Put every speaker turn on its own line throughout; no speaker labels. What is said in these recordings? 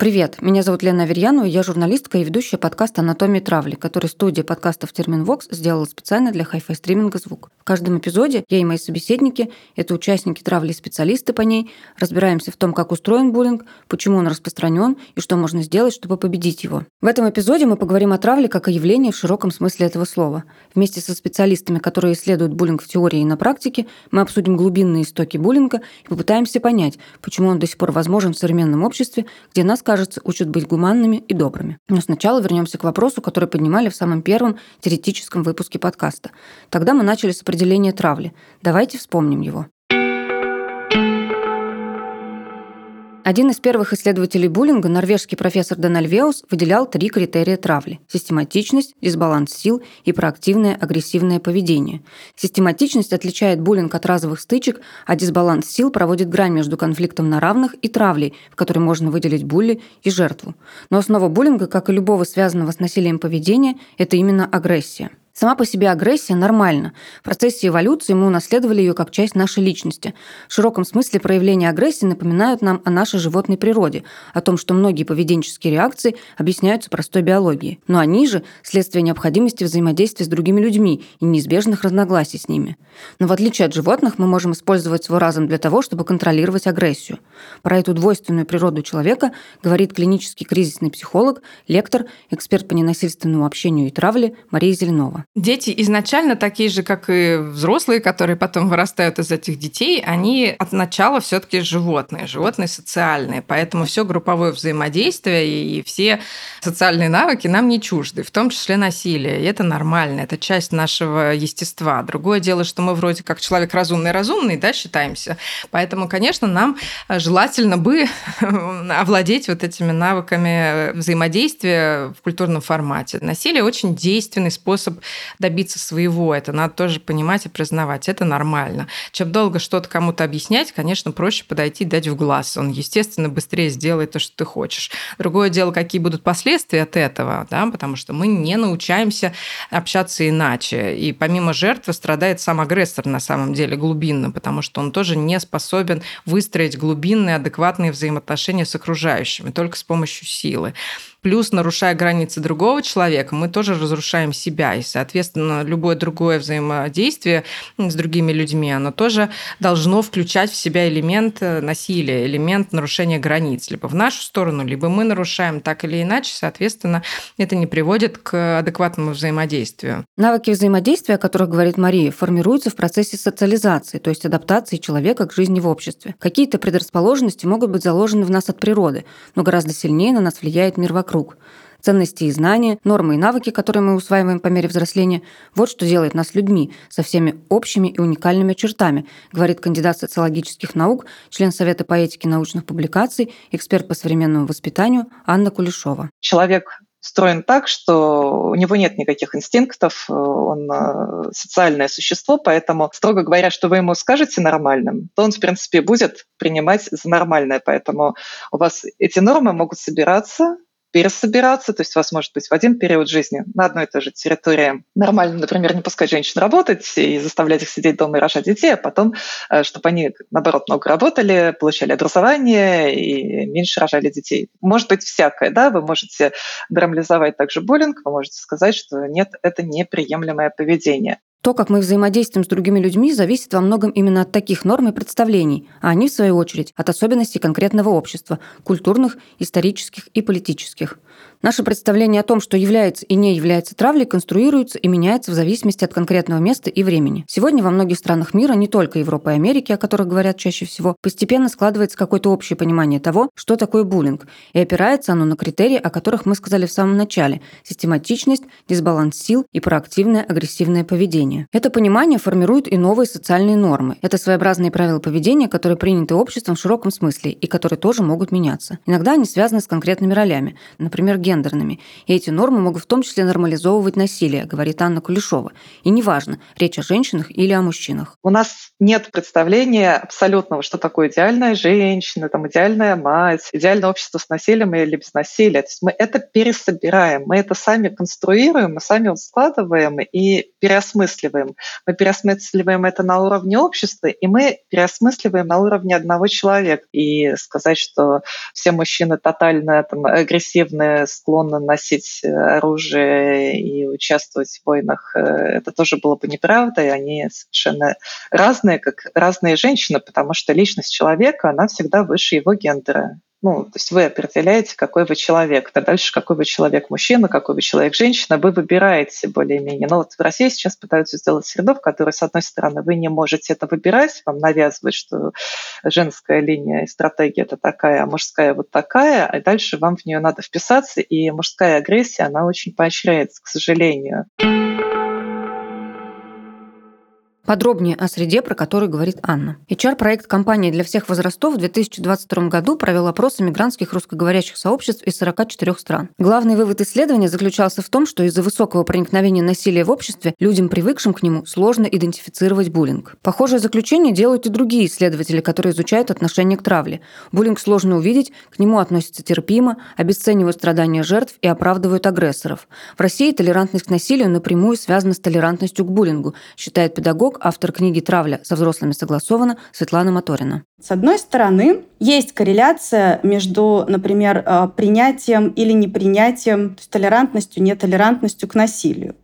Привет, меня зовут Лена Аверьянова, я журналистка и ведущая подкаста «Анатомия травли», который студия подкастов «Терминвокс» сделала специально для хай-фай стриминга «Звук». В каждом эпизоде я и мои собеседники, это участники травли и специалисты по ней, разбираемся в том, как устроен буллинг, почему он распространен и что можно сделать, чтобы победить его. В этом эпизоде мы поговорим о травле как о явлении в широком смысле этого слова. Вместе со специалистами, которые исследуют буллинг в теории и на практике, мы обсудим глубинные истоки буллинга и попытаемся понять, почему он до сих пор возможен в современном обществе, где нас кажется, учат быть гуманными и добрыми. Но сначала вернемся к вопросу, который поднимали в самом первом теоретическом выпуске подкаста. Тогда мы начали с определения травли. Давайте вспомним его. Один из первых исследователей буллинга, норвежский профессор Данель Веус, выделял три критерия травли – систематичность, дисбаланс сил и проактивное агрессивное поведение. Систематичность отличает буллинг от разовых стычек, а дисбаланс сил проводит грань между конфликтом на равных и травлей, в которой можно выделить булли и жертву. Но основа буллинга, как и любого связанного с насилием поведения, это именно агрессия. Сама по себе агрессия нормальна. В процессе эволюции мы унаследовали ее как часть нашей личности. В широком смысле проявления агрессии напоминают нам о нашей животной природе, о том, что многие поведенческие реакции объясняются простой биологией. Но они же – следствие необходимости взаимодействия с другими людьми и неизбежных разногласий с ними. Но в отличие от животных, мы можем использовать свой разум для того, чтобы контролировать агрессию. Про эту двойственную природу человека говорит клинический кризисный психолог, лектор, эксперт по ненасильственному общению и травле Мария Зеленова.
Дети изначально такие же, как и взрослые, которые потом вырастают из этих детей, они от начала все таки животные, животные социальные. Поэтому все групповое взаимодействие и все социальные навыки нам не чужды, в том числе насилие. И это нормально, это часть нашего естества. Другое дело, что мы вроде как человек разумный-разумный, да, считаемся. Поэтому, конечно, нам желательно бы овладеть вот этими навыками взаимодействия в культурном формате. Насилие очень действенный способ добиться своего. Это надо тоже понимать и признавать. Это нормально. Чем долго что-то кому-то объяснять, конечно, проще подойти и дать в глаз. Он, естественно, быстрее сделает то, что ты хочешь. Другое дело, какие будут последствия от этого, да, потому что мы не научаемся общаться иначе. И помимо жертвы страдает сам агрессор на самом деле глубинно, потому что он тоже не способен выстроить глубинные, адекватные взаимоотношения с окружающими только с помощью силы. Плюс, нарушая границы другого человека, мы тоже разрушаем себя. И, соответственно, любое другое взаимодействие с другими людьми, оно тоже должно включать в себя элемент э, насилия, элемент нарушения границ. Либо в нашу сторону, либо мы нарушаем так или иначе. Соответственно, это не приводит к адекватному взаимодействию.
Навыки взаимодействия, о которых говорит Мария, формируются в процессе социализации, то есть адаптации человека к жизни в обществе. Какие-то предрасположенности могут быть заложены в нас от природы, но гораздо сильнее на нас влияет мир вокруг вокруг. Ценности и знания, нормы и навыки, которые мы усваиваем по мере взросления – вот что делает нас людьми со всеми общими и уникальными чертами, говорит кандидат социологических наук, член Совета по этике научных публикаций, эксперт по современному воспитанию Анна Кулешова.
Человек устроен так, что у него нет никаких инстинктов, он э, социальное существо, поэтому, строго говоря, что вы ему скажете нормальным, то он, в принципе, будет принимать за нормальное. Поэтому у вас эти нормы могут собираться пересобираться, то есть у вас может быть в один период жизни на одной и той же территории нормально, например, не пускать женщин работать и заставлять их сидеть дома и рожать детей, а потом, э, чтобы они, наоборот, много работали, получали образование и меньше рожали детей. Может быть всякое, да, вы можете нормализовать также буллинг, вы можете сказать, что нет, это неприемлемое поведение.
То, как мы взаимодействуем с другими людьми, зависит во многом именно от таких норм и представлений, а они, в свою очередь, от особенностей конкретного общества – культурных, исторических и политических – Наше представление о том, что является и не является травлей, конструируется и меняется в зависимости от конкретного места и времени. Сегодня во многих странах мира, не только Европы и Америки, о которых говорят чаще всего, постепенно складывается какое-то общее понимание того, что такое буллинг, и опирается оно на критерии, о которых мы сказали в самом начале – систематичность, дисбаланс сил и проактивное агрессивное поведение. Это понимание формирует и новые социальные нормы. Это своеобразные правила поведения, которые приняты обществом в широком смысле и которые тоже могут меняться. Иногда они связаны с конкретными ролями, например, гендерными, и эти нормы могут в том числе нормализовывать насилие, говорит Анна Кулешова. И неважно, речь о женщинах или о мужчинах.
У нас нет представления абсолютного, что такое идеальная женщина, там, идеальная мать, идеальное общество с насилием или без насилия. То есть мы это пересобираем, мы это сами конструируем, мы сами складываем и переосмысливаем переосмысливаем. Мы переосмысливаем это на уровне общества, и мы переосмысливаем на уровне одного человека. И сказать, что все мужчины тотально там, агрессивные, склонны носить оружие и участвовать в войнах, э, это тоже было бы неправда, и они совершенно разные, как разные женщины, потому что личность человека, она всегда выше его гендера. Ну, то есть вы определяете, какой вы человек. А дальше, какой вы человек мужчина, какой вы человек женщина, вы выбираете более-менее. Но вот в России сейчас пытаются сделать среду, в которой, с одной стороны, вы не можете это выбирать, вам навязывают, что женская линия и стратегия это такая, а мужская вот такая, а дальше вам в нее надо вписаться, и мужская агрессия, она очень поощряется, к сожалению.
Подробнее о среде, про которую говорит Анна. HR-проект компании для всех возрастов в 2022 году провел опрос мигрантских русскоговорящих сообществ из 44 стран. Главный вывод исследования заключался в том, что из-за высокого проникновения насилия в обществе людям, привыкшим к нему, сложно идентифицировать буллинг. Похожее заключение делают и другие исследователи, которые изучают отношение к травле. Буллинг сложно увидеть, к нему относятся терпимо, обесценивают страдания жертв и оправдывают агрессоров. В России толерантность к насилию напрямую связана с толерантностью к буллингу, считает педагог автор книги «Травля со взрослыми согласована» Светлана Моторина.
С одной стороны, есть корреляция между, например, э, принятием или непринятием, то есть толерантностью, нетолерантностью к насилию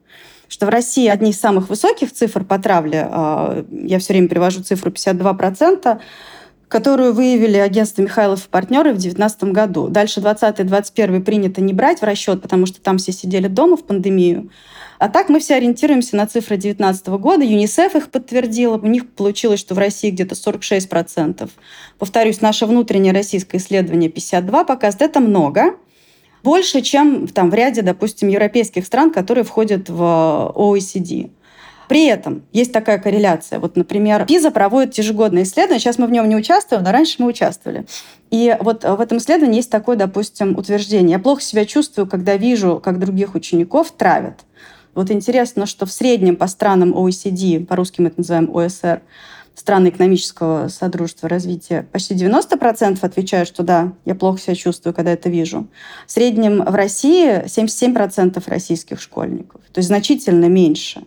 что в России одни из самых высоких цифр по травле, э, я все время привожу цифру 52%, которую выявили агентство Михайлов и партнеры в 2019 году. Дальше 20 и 21 принято не брать в расчет, потому что там все сидели дома в пандемию. А так мы все ориентируемся на цифры 2019 года. ЮНИСЕФ их подтвердила. У них получилось, что в России где-то 46%. Повторюсь, наше внутреннее российское исследование 52 показывает. Это много. Больше, чем там, в ряде, допустим, европейских стран, которые входят в OECD. При этом есть такая корреляция. Вот, например, ПИЗа проводит ежегодное исследование. Сейчас мы в нем не участвуем, но раньше мы участвовали. И вот в этом исследовании есть такое, допустим, утверждение. Я плохо себя чувствую, когда вижу, как других учеников травят. Вот интересно, что в среднем по странам OECD, по-русски мы это называем ОСР, страны экономического содружества развития, почти 90% отвечают, что да, я плохо себя чувствую, когда это вижу. В среднем в России 77% российских школьников, то есть значительно меньше.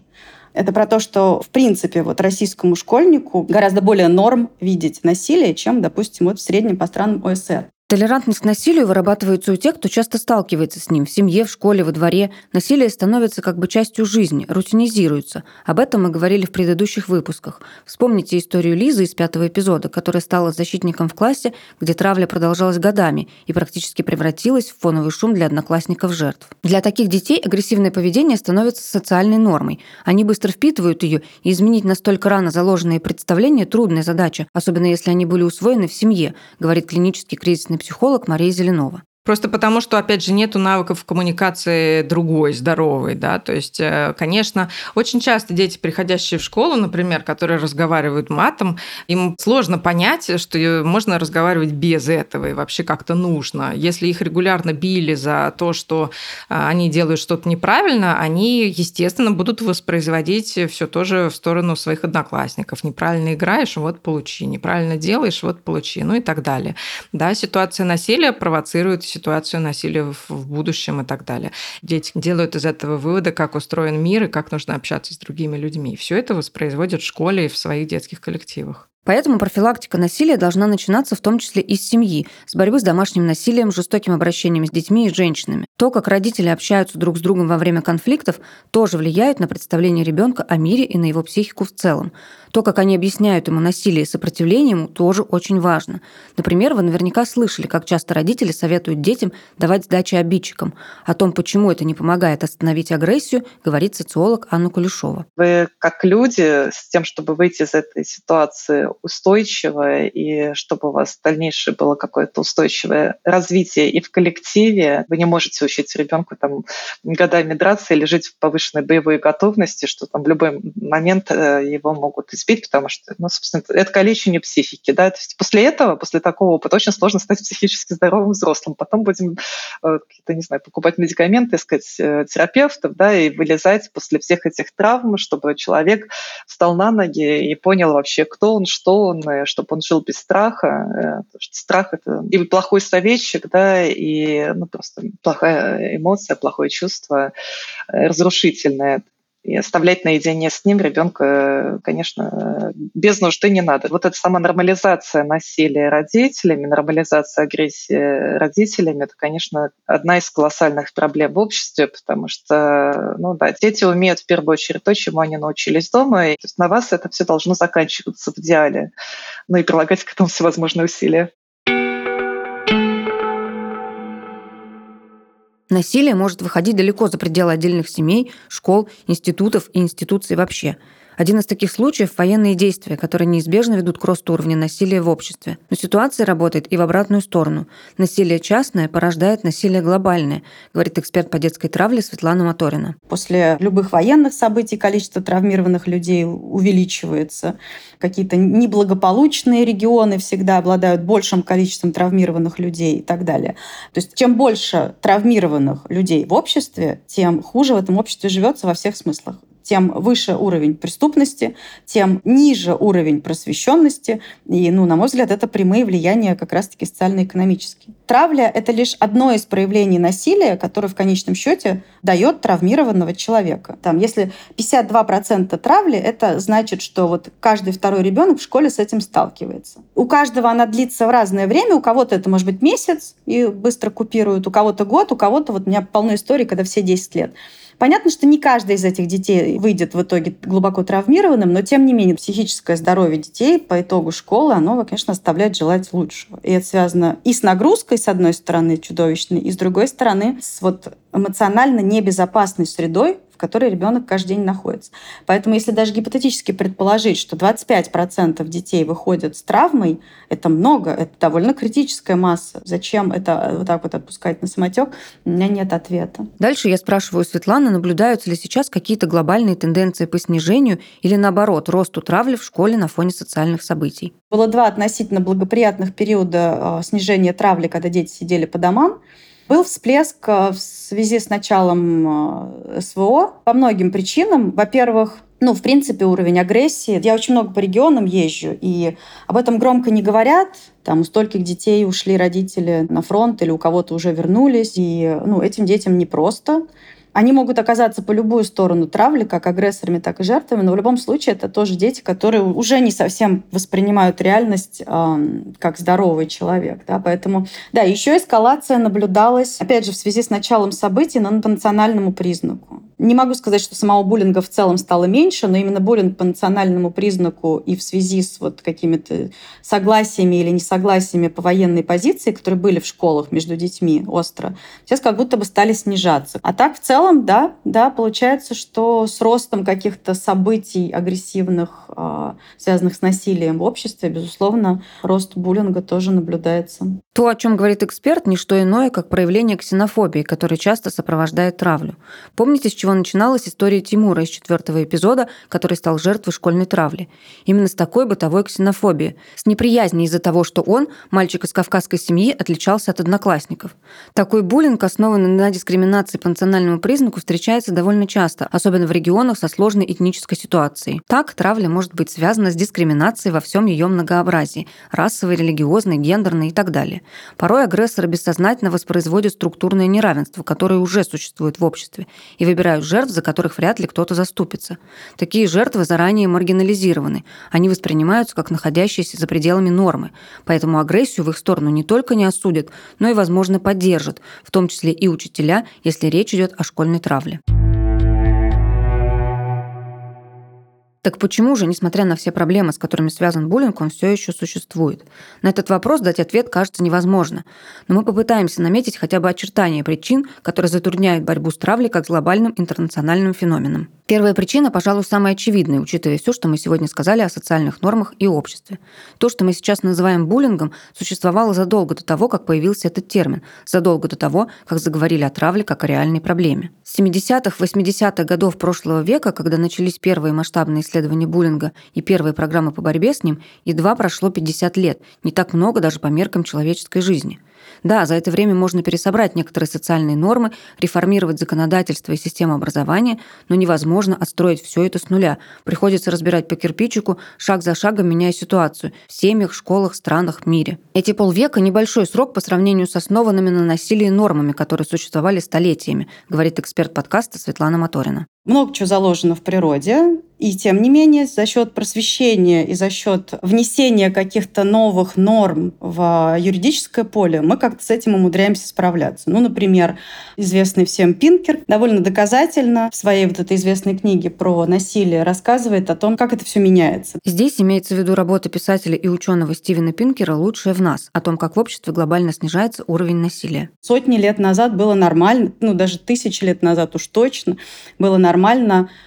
Это про то, что, в принципе, вот российскому школьнику гораздо более норм видеть насилие, чем, допустим, вот в среднем по странам ОСР.
Толерантность к насилию вырабатывается у тех, кто часто сталкивается с ним в семье, в школе, во дворе. Насилие становится как бы частью жизни, рутинизируется. Об этом мы говорили в предыдущих выпусках. Вспомните историю Лизы из пятого эпизода, которая стала защитником в классе, где травля продолжалась годами и практически превратилась в фоновый шум для одноклассников жертв. Для таких детей агрессивное поведение становится социальной нормой. Они быстро впитывают ее, и изменить настолько рано заложенные представления – трудная задача, особенно если они были усвоены в семье, говорит клинический кризисный психолог Мария Зеленова.
Просто потому, что, опять же, нету навыков коммуникации другой, здоровой, да, то есть, э, конечно, очень часто дети, приходящие в школу, например, которые разговаривают матом, им сложно понять, что можно разговаривать без этого и вообще как-то нужно. Если их регулярно били за то, что э, они делают что-то неправильно, они, естественно, будут воспроизводить все тоже в сторону своих одноклассников. Неправильно играешь, вот получи, неправильно делаешь, вот получи, ну и так далее. Да, ситуация насилия провоцирует ситуацию насилия в будущем и так далее. Дети делают из этого выводы, как устроен мир и как нужно общаться с другими людьми. Все это воспроизводят в школе и в своих детских коллективах.
Поэтому профилактика насилия должна начинаться в том числе из семьи, с борьбы с домашним насилием, жестоким обращением с детьми и женщинами. То, как родители общаются друг с другом во время конфликтов, тоже влияет на представление ребенка о мире и на его психику в целом. То, как они объясняют ему насилие и сопротивление ему, тоже очень важно. Например, вы наверняка слышали, как часто родители советуют детям давать сдачи обидчикам. О том, почему это не помогает остановить агрессию, говорит социолог Анна Кулешова.
Вы как люди с тем, чтобы выйти из этой ситуации устойчиво и чтобы у вас дальнейшее было какое-то устойчивое развитие и в коллективе, вы не можете учить ребенку там годами драться или жить в повышенной боевой готовности, что там в любой момент э, его могут избить, потому что, ну, собственно, это калечение психики, да, то есть после этого, после такого опыта очень сложно стать психически здоровым взрослым. Потом будем э, какие-то, не знаю, покупать медикаменты, искать э, терапевтов, да, и вылезать после всех этих травм, чтобы человек встал на ноги и понял вообще, кто он, что он, чтобы он жил без страха. Потому что страх — это и плохой советчик, да, и ну, просто плохая эмоция, плохое чувство, разрушительное. И оставлять наедине с ним ребенка, конечно, без нужды не надо. Вот эта сама нормализация насилия родителями, нормализация агрессии родителями, это, конечно, одна из колоссальных проблем в обществе, потому что, ну да, дети умеют в первую очередь то, чему они научились дома, и то есть на вас это все должно заканчиваться в идеале, ну и прилагать к этому всевозможные усилия.
Насилие может выходить далеко за пределы отдельных семей, школ, институтов и институций вообще – один из таких случаев – военные действия, которые неизбежно ведут к росту уровня насилия в обществе. Но ситуация работает и в обратную сторону. Насилие частное порождает насилие глобальное, говорит эксперт по детской травле Светлана Моторина.
После любых военных событий количество травмированных людей увеличивается. Какие-то неблагополучные регионы всегда обладают большим количеством травмированных людей и так далее. То есть чем больше травмированных людей в обществе, тем хуже в этом обществе живется во всех смыслах тем выше уровень преступности, тем ниже уровень просвещенности. И, ну, на мой взгляд, это прямые влияния как раз-таки социально-экономические. Травля — это лишь одно из проявлений насилия, которое в конечном счете дает травмированного человека. Там, если 52% травли, это значит, что вот каждый второй ребенок в школе с этим сталкивается. У каждого она длится в разное время, у кого-то это может быть месяц и быстро купируют, у кого-то год, у кого-то вот у меня полно историй, когда все 10 лет. Понятно, что не каждый из этих детей выйдет в итоге глубоко травмированным, но тем не менее психическое здоровье детей по итогу школы, оно, конечно, оставляет желать лучшего. И это связано и с нагрузкой, с одной стороны, чудовищной, и с другой стороны, с вот эмоционально небезопасной средой, которой ребенок каждый день находится. Поэтому если даже гипотетически предположить, что 25% детей выходят с травмой, это много, это довольно критическая масса. Зачем это вот так вот отпускать на самотек? У меня нет ответа.
Дальше я спрашиваю Светланы, наблюдаются ли сейчас какие-то глобальные тенденции по снижению или наоборот росту травли в школе на фоне социальных событий?
Было два относительно благоприятных периода а, снижения травли, когда дети сидели по домам. Был всплеск э, в связи с началом э, СВО по многим причинам. Во-первых, ну, в принципе, уровень агрессии. Я очень много по регионам езжу, и об этом громко не говорят. Там у стольких детей ушли родители на фронт или у кого-то уже вернулись. И ну, этим детям непросто. Они могут оказаться по любую сторону травли, как агрессорами, так и жертвами, но в любом случае это тоже дети, которые уже не совсем воспринимают реальность э, как здоровый человек. Да? Поэтому, да, еще эскалация наблюдалась, опять же, в связи с началом событий на национальному признаку. Не могу сказать, что самого буллинга в целом стало меньше, но именно буллинг по национальному признаку и в связи с вот какими-то согласиями или несогласиями по военной позиции, которые были в школах между детьми остро, сейчас как будто бы стали снижаться. А так в целом, да, да, получается, что с ростом каких-то событий агрессивных, а, связанных с насилием в обществе, безусловно, рост буллинга тоже наблюдается.
То, о чем говорит эксперт, не что иное, как проявление ксенофобии, которое часто сопровождает травлю. Помните, с чего чего начиналась история Тимура из четвертого эпизода, который стал жертвой школьной травли. Именно с такой бытовой ксенофобией, с неприязнью из-за того, что он, мальчик из кавказской семьи, отличался от одноклассников. Такой буллинг, основанный на дискриминации по национальному признаку, встречается довольно часто, особенно в регионах со сложной этнической ситуацией. Так, травля может быть связана с дискриминацией во всем ее многообразии – расовой, религиозной, гендерной и так далее. Порой агрессоры бессознательно воспроизводят структурное неравенство, которое уже существует в обществе, и выбирают выбирают жертв, за которых вряд ли кто-то заступится. Такие жертвы заранее маргинализированы. Они воспринимаются как находящиеся за пределами нормы. Поэтому агрессию в их сторону не только не осудят, но и, возможно, поддержат, в том числе и учителя, если речь идет о школьной травле. Так почему же, несмотря на все проблемы, с которыми связан буллинг, он все еще существует? На этот вопрос дать ответ кажется невозможно. Но мы попытаемся наметить хотя бы очертания причин, которые затрудняют борьбу с травлей как глобальным интернациональным феноменом. Первая причина, пожалуй, самая очевидная, учитывая все, что мы сегодня сказали о социальных нормах и обществе. То, что мы сейчас называем буллингом, существовало задолго до того, как появился этот термин, задолго до того, как заговорили о травле как о реальной проблеме. С 70-х, 80-х годов прошлого века, когда начались первые масштабные исследования буллинга и первые программы по борьбе с ним, едва прошло 50 лет, не так много даже по меркам человеческой жизни. Да, за это время можно пересобрать некоторые социальные нормы, реформировать законодательство и систему образования, но невозможно отстроить все это с нуля. Приходится разбирать по кирпичику, шаг за шагом меняя ситуацию в семьях, школах, странах, мире. Эти полвека – небольшой срок по сравнению с основанными на насилии нормами, которые существовали столетиями, говорит эксперт подкаста Светлана Моторина.
Много чего заложено в природе, и тем не менее, за счет просвещения и за счет внесения каких-то новых норм в юридическое поле мы как-то с этим умудряемся справляться. Ну, например, известный всем Пинкер довольно доказательно в своей вот этой известной книге про насилие рассказывает о том, как это все меняется.
Здесь имеется в виду работа писателя и ученого Стивена Пинкера «Лучшее в нас», о том, как в обществе глобально снижается уровень насилия.
Сотни лет назад было нормально, ну, даже тысячи лет назад уж точно, было нормально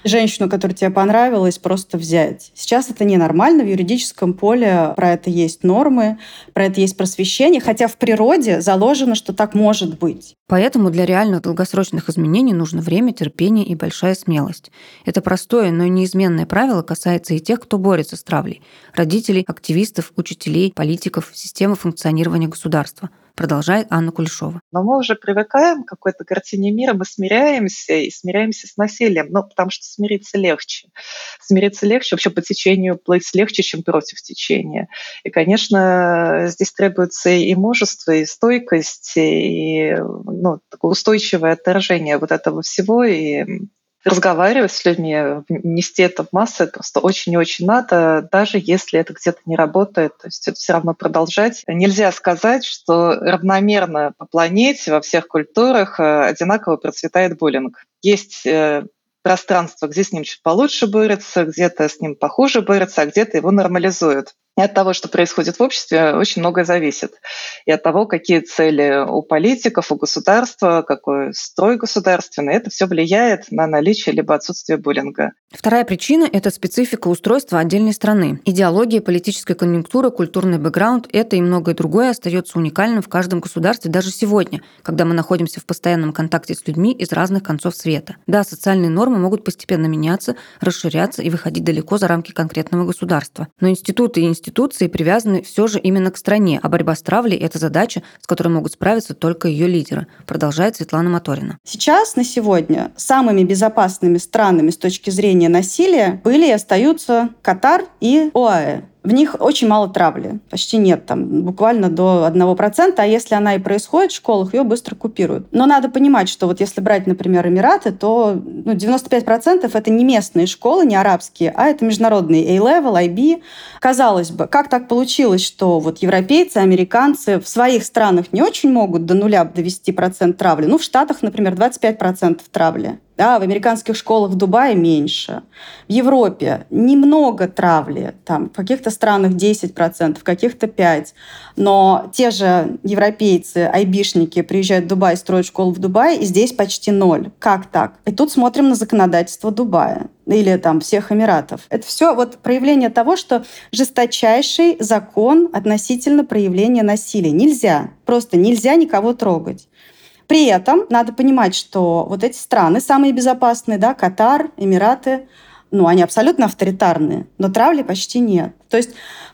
женщину, которая тебе понравилась, просто взять. Сейчас это ненормально, в юридическом поле про это есть нормы, про это есть просвещение, хотя в природе заложено, что так может быть.
Поэтому для реальных долгосрочных изменений нужно время, терпение и большая смелость. Это простое, но неизменное правило касается и тех, кто борется с травлей. Родителей, активистов, учителей, политиков, системы функционирования государства – продолжает Анна Кулешова.
Но мы уже привыкаем к какой-то картине мира, мы смиряемся и смиряемся с насилием, ну, потому что смириться легче. Смириться легче, вообще по течению плыть легче, чем против течения. И, конечно, здесь требуется и мужество, и стойкость, и ну, устойчивое отторжение вот этого всего, и разговаривать с людьми, нести это в массы просто очень и очень надо, даже если это где-то не работает. То есть это все равно продолжать. Нельзя сказать, что равномерно по планете во всех культурах э, одинаково процветает буллинг. Есть э, пространство, где с ним чуть получше борются, где-то с ним похуже борются, а где-то его нормализуют. И от того, что происходит в обществе, очень многое зависит. И от того, какие цели у политиков, у государства, какой строй государственный, это все влияет на наличие либо отсутствие буллинга.
Вторая причина – это специфика устройства отдельной страны. Идеология, политическая конъюнктура, культурный бэкграунд – это и многое другое остается уникальным в каждом государстве даже сегодня, когда мы находимся в постоянном контакте с людьми из разных концов света. Да, социальные нормы могут постепенно меняться, расширяться и выходить далеко за рамки конкретного государства. Но институты и институты институции привязаны все же именно к стране, а борьба с травлей – это задача, с которой могут справиться только ее лидеры, продолжает Светлана Моторина.
Сейчас, на сегодня, самыми безопасными странами с точки зрения насилия были и остаются Катар и ОАЭ. В них очень мало травли, почти нет, там буквально до 1%, а если она и происходит в школах, ее быстро купируют. Но надо понимать, что вот если брать, например, Эмираты, то ну, 95% это не местные школы, не арабские, а это международные A-level, IB. Казалось бы, как так получилось, что вот европейцы, американцы в своих странах не очень могут до нуля довести процент травли? Ну, в Штатах, например, 25% травли. Да, в американских школах в Дубае меньше. В Европе немного травли. Там, в каких-то странах 10%, в каких-то 5%. Но те же европейцы, айбишники приезжают в Дубай, строят школу в Дубае, и здесь почти ноль. Как так? И тут смотрим на законодательство Дубая или там всех Эмиратов. Это все вот проявление того, что жесточайший закон относительно проявления насилия. Нельзя, просто нельзя никого трогать. При этом надо понимать, что вот эти страны самые безопасные, да, Катар, Эмираты, ну, они абсолютно авторитарные, но травли почти нет. То есть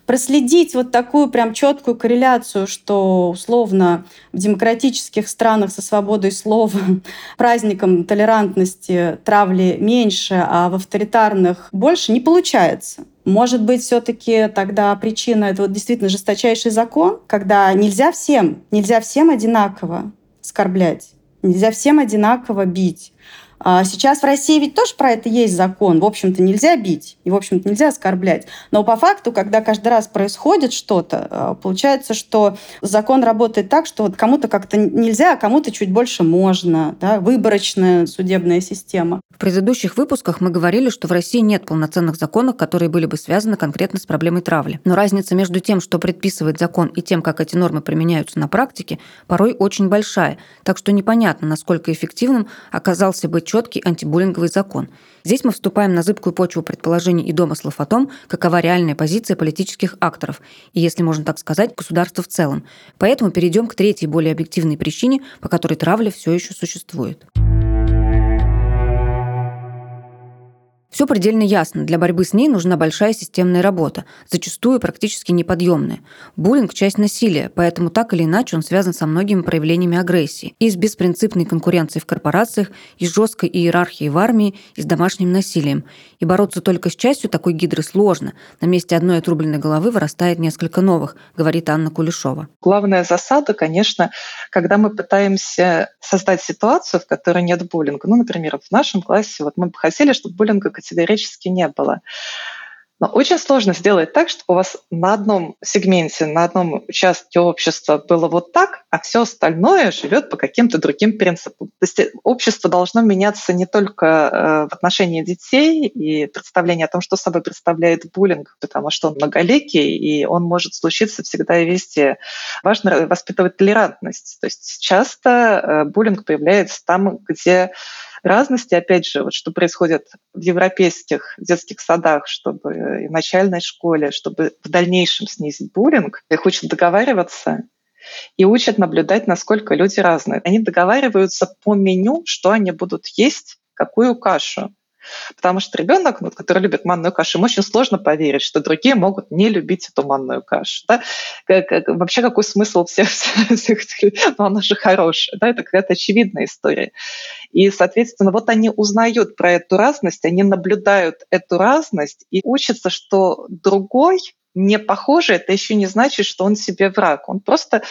проследить вот такую прям четкую корреляцию, что условно в демократических странах со свободой слова, праздником толерантности травли меньше, а в авторитарных больше, не получается. Может быть, все-таки тогда причина это вот действительно жесточайший закон, когда нельзя всем, нельзя всем одинаково оскорблять. Нельзя всем одинаково бить. А сейчас в России ведь тоже про это есть закон. В общем-то, нельзя бить и, в общем-то, нельзя оскорблять. Но по факту, когда каждый раз происходит что-то, а, получается, что закон работает так, что вот кому-то как-то нельзя, а кому-то чуть больше можно. Да? Выборочная судебная система.
В предыдущих выпусках мы говорили, что в России нет полноценных законов, которые были бы связаны конкретно с проблемой травли. Но разница между тем, что предписывает закон, и тем, как эти нормы применяются на практике, порой очень большая. Так что непонятно, насколько эффективным оказался бы четкий антибуллинговый закон. Здесь мы вступаем на зыбкую почву предположений и домыслов о том, какова реальная позиция политических акторов и, если можно так сказать, государства в целом. Поэтому перейдем к третьей, более объективной причине, по которой травля все еще существует. Все предельно ясно. Для борьбы с ней нужна большая системная работа, зачастую практически неподъемная. Буллинг – часть насилия, поэтому так или иначе он связан со многими проявлениями агрессии. И с беспринципной конкуренцией в корпорациях, и с жесткой иерархией в армии, и с домашним насилием. И бороться только с частью такой гидры сложно. На месте одной отрубленной головы вырастает несколько новых, говорит Анна Кулешова.
Главная засада, конечно, когда мы пытаемся создать ситуацию, в которой нет буллинга. Ну, например, в нашем классе вот мы бы хотели, чтобы буллинга категорически не было. Но очень сложно сделать так, чтобы у вас на одном сегменте, на одном участке общества было вот так, а все остальное живет по каким-то другим принципам. То есть общество должно меняться не только э, в отношении детей и представление о том, что собой представляет буллинг, потому что он многоликий, и он может случиться всегда и везде. Важно воспитывать толерантность. То есть часто э, буллинг появляется там, где разности, опять же, вот что происходит в европейских детских садах, чтобы и в начальной школе, чтобы в дальнейшем снизить буллинг, их учат договариваться и учат наблюдать, насколько люди разные. Они договариваются по меню, что они будут есть, какую кашу. Потому что ребенок, ну, который любит манную кашу, ему очень сложно поверить, что другие могут не любить эту манную кашу. Да? Как, как, вообще какой смысл всех, всех ну, она же хорошая. Да? Это какая-то очевидная история. И, соответственно, вот они узнают про эту разность, они наблюдают эту разность и учатся, что другой не похожий, это еще не значит, что он себе враг. Он просто,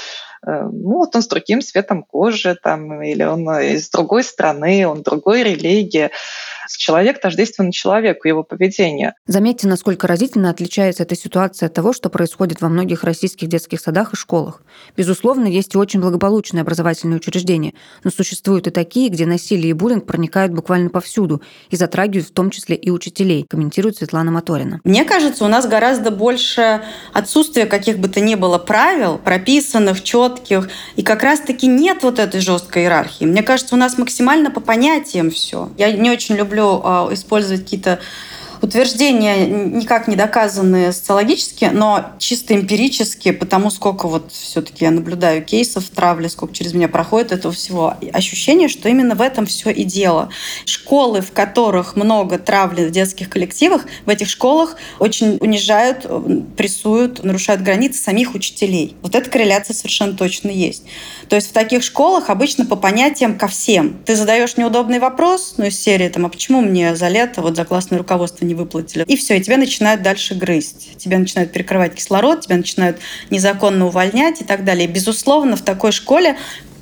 ну вот он с другим цветом кожи, там, или он из другой страны, он другой религии человек тождественно человеку, его поведение.
Заметьте, насколько разительно отличается эта ситуация от того, что происходит во многих российских детских садах и школах. Безусловно, есть и очень благополучные образовательные учреждения, но существуют и такие, где насилие и буллинг проникают буквально повсюду и затрагивают в том числе и учителей, комментирует Светлана Моторина.
Мне кажется, у нас гораздо больше отсутствия каких бы то ни было правил, прописанных, четких, и как раз-таки нет вот этой жесткой иерархии. Мне кажется, у нас максимально по понятиям все. Я не очень люблю а, использовать какие-то утверждения никак не доказанные социологически, но чисто эмпирически, потому сколько вот все-таки я наблюдаю кейсов травли, сколько через меня проходит этого всего, ощущение, что именно в этом все и дело. Школы, в которых много травли в детских коллективах, в этих школах очень унижают, прессуют, нарушают границы самих учителей. Вот эта корреляция совершенно точно есть. То есть в таких школах обычно по понятиям ко всем. Ты задаешь неудобный вопрос, ну, из серии, там, а почему мне за лето вот за классное руководство не выплатили. И все, и тебя начинают дальше грызть. Тебя начинают перекрывать кислород, тебя начинают незаконно увольнять и так далее. безусловно, в такой школе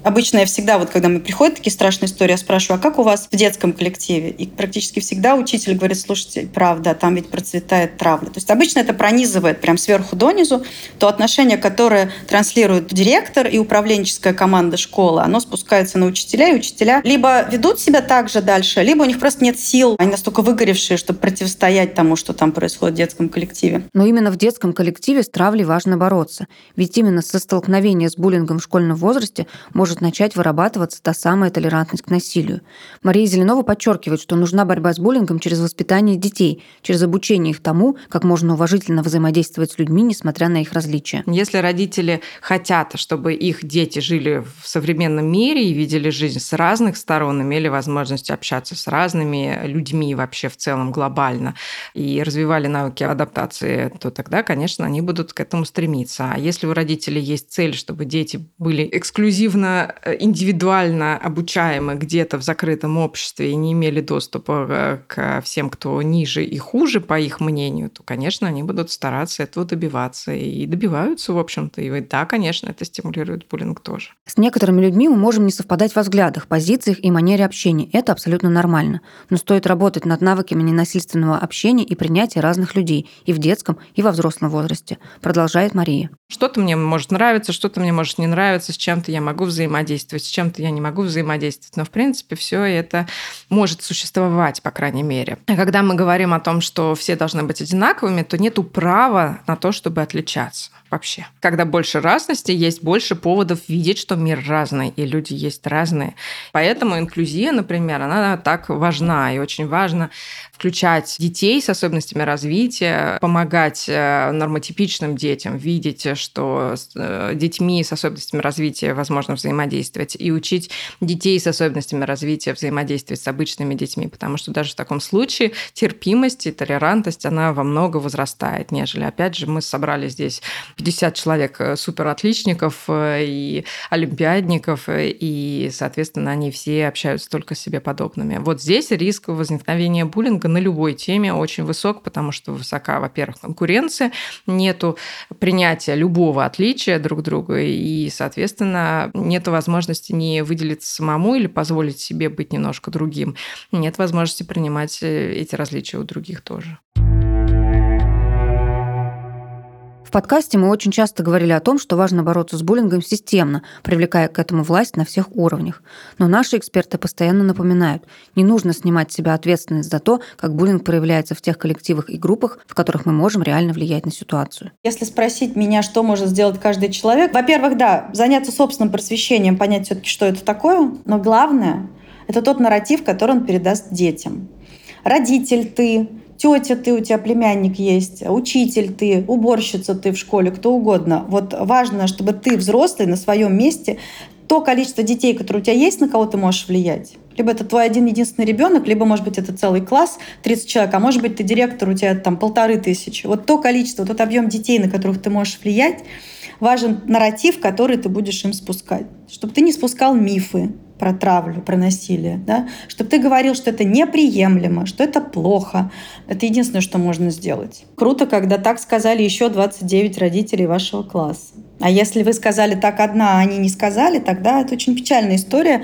Обычно я всегда, вот когда мы приходят такие страшные истории, я спрашиваю, а как у вас в детском коллективе? И практически всегда учитель говорит, слушайте, правда, там ведь процветает травля. То есть обычно это пронизывает прям сверху донизу. То отношение, которое транслирует директор и управленческая команда школы, оно спускается на учителя, и учителя либо ведут себя так же дальше, либо у них просто нет сил, они настолько выгоревшие, чтобы противостоять тому, что там происходит в детском коллективе.
Но именно в детском коллективе с травлей важно бороться. Ведь именно со столкновения с буллингом в школьном возрасте может может начать вырабатываться та самая толерантность к насилию. Мария Зеленова подчеркивает, что нужна борьба с буллингом через воспитание детей, через обучение их тому, как можно уважительно взаимодействовать с людьми, несмотря на их различия.
Если родители хотят, чтобы их дети жили в современном мире и видели жизнь с разных сторон, имели возможность общаться с разными людьми вообще в целом глобально и развивали навыки адаптации, то тогда, конечно, они будут к этому стремиться. А если у родителей есть цель, чтобы дети были эксклюзивно Индивидуально обучаемы где-то в закрытом обществе и не имели доступа э, к всем, кто ниже и хуже, по их мнению, то, конечно, они будут стараться этого добиваться. И добиваются, в общем-то. И да, конечно, это стимулирует буллинг тоже.
С некоторыми людьми мы можем не совпадать в взглядах, позициях и манере общения. Это абсолютно нормально. Но стоит работать над навыками ненасильственного общения и принятия разных людей и в детском, и во взрослом возрасте, продолжает Мария.
Что-то мне может нравиться, что-то мне может не нравиться, с чем-то я могу взаимодействовать взаимодействовать, с чем-то я не могу взаимодействовать. Но, в принципе, все это может существовать, по крайней мере. А когда мы говорим о том, что все должны быть одинаковыми, то нету права на то, чтобы отличаться вообще. Когда больше разности, есть больше поводов видеть, что мир разный, и люди есть разные. Поэтому инклюзия, например, она так важна, и очень важно включать детей с особенностями развития, помогать э, нормотипичным детям видеть, что с э, детьми с особенностями развития возможно взаимодействовать, и учить детей с особенностями развития взаимодействовать с обычными детьми, потому что даже в таком случае терпимость и толерантность, она во много возрастает, нежели, опять же, мы собрали здесь 50 человек э, суперотличников и олимпиадников, и, соответственно, они все общаются только с себе подобными. Вот здесь риск возникновения буллинга на любой теме очень высок, потому что высока, во-первых, конкуренция, нету принятия любого отличия друг друга, и, соответственно, нет возможности не выделиться самому или позволить себе быть немножко другим. Нет возможности принимать э, эти различия у других тоже.
Подкасте мы очень часто говорили о том, что важно бороться с буллингом системно, привлекая к этому власть на всех уровнях. Но наши эксперты постоянно напоминают, не нужно снимать с себя ответственность за то, как буллинг проявляется в тех коллективах и группах, в которых мы можем реально влиять на ситуацию.
Если спросить меня, что может сделать каждый человек, во-первых, да, заняться собственным просвещением, понять все-таки, что это такое, но главное – это тот нарратив, который он передаст детям. Родитель ты, тетя ты, у тебя племянник есть, учитель ты, уборщица ты в школе, кто угодно. Вот важно, чтобы ты взрослый на своем месте, то количество детей, которые у тебя есть, на кого ты можешь влиять. Либо это твой один единственный ребенок, либо, может быть, это целый класс, 30 человек, а может быть, ты директор, у тебя там полторы тысячи. Вот то количество, тот объем детей, на которых ты можешь влиять, важен нарратив, который ты будешь им спускать. Чтобы ты не спускал мифы, про травлю, про насилие, да? чтобы ты говорил, что это неприемлемо, что это плохо. Это единственное, что можно сделать. Круто, когда так сказали еще 29 родителей вашего класса. А если вы сказали так одна, а они не сказали, тогда это очень печальная история.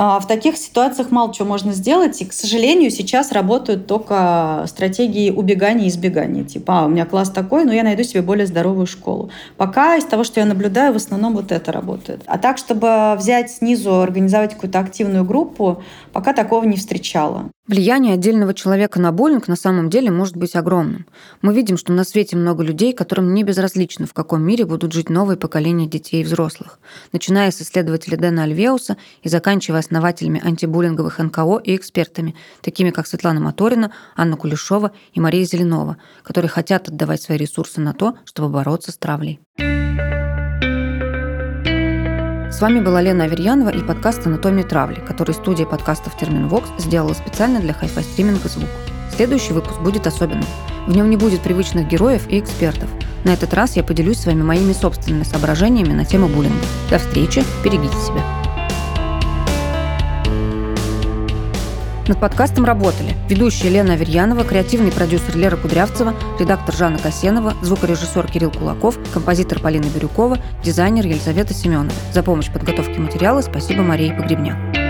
А, в таких ситуациях мало чего можно сделать. И, к сожалению, сейчас работают только стратегии убегания и избегания. Типа, а, у меня класс такой, но я найду себе более здоровую школу. Пока из того, что я наблюдаю, в основном вот это работает. А так, чтобы взять снизу, организовать какую-то активную группу, пока такого не встречала.
Влияние отдельного человека на буллинг на самом деле может быть огромным. Мы видим, что на свете много людей, которым не безразлично, в каком мире будут жить новые поколения детей и взрослых, начиная с исследователя Дэна Альвеуса и заканчивая основателями антибуллинговых НКО и экспертами, такими как Светлана Моторина, Анна Кулешова и Мария Зеленова, которые хотят отдавать свои ресурсы на то, чтобы бороться с травлей. С вами была Лена Аверьянова и подкаст «Анатомия травли», который студия подкастов «Терминвокс» сделала специально для хай-фай стриминга «Звук». Следующий выпуск будет особенным. В нем не будет привычных героев и экспертов. На этот раз я поделюсь с вами моими собственными соображениями на тему буллинга. До встречи, берегите себя. Над подкастом работали ведущая Лена Аверьянова, креативный продюсер Лера Кудрявцева, редактор Жанна Касенова, звукорежиссер Кирилл Кулаков, композитор Полина Бирюкова, дизайнер Елизавета Семенова. За помощь в подготовке материала спасибо Марии Погребняк.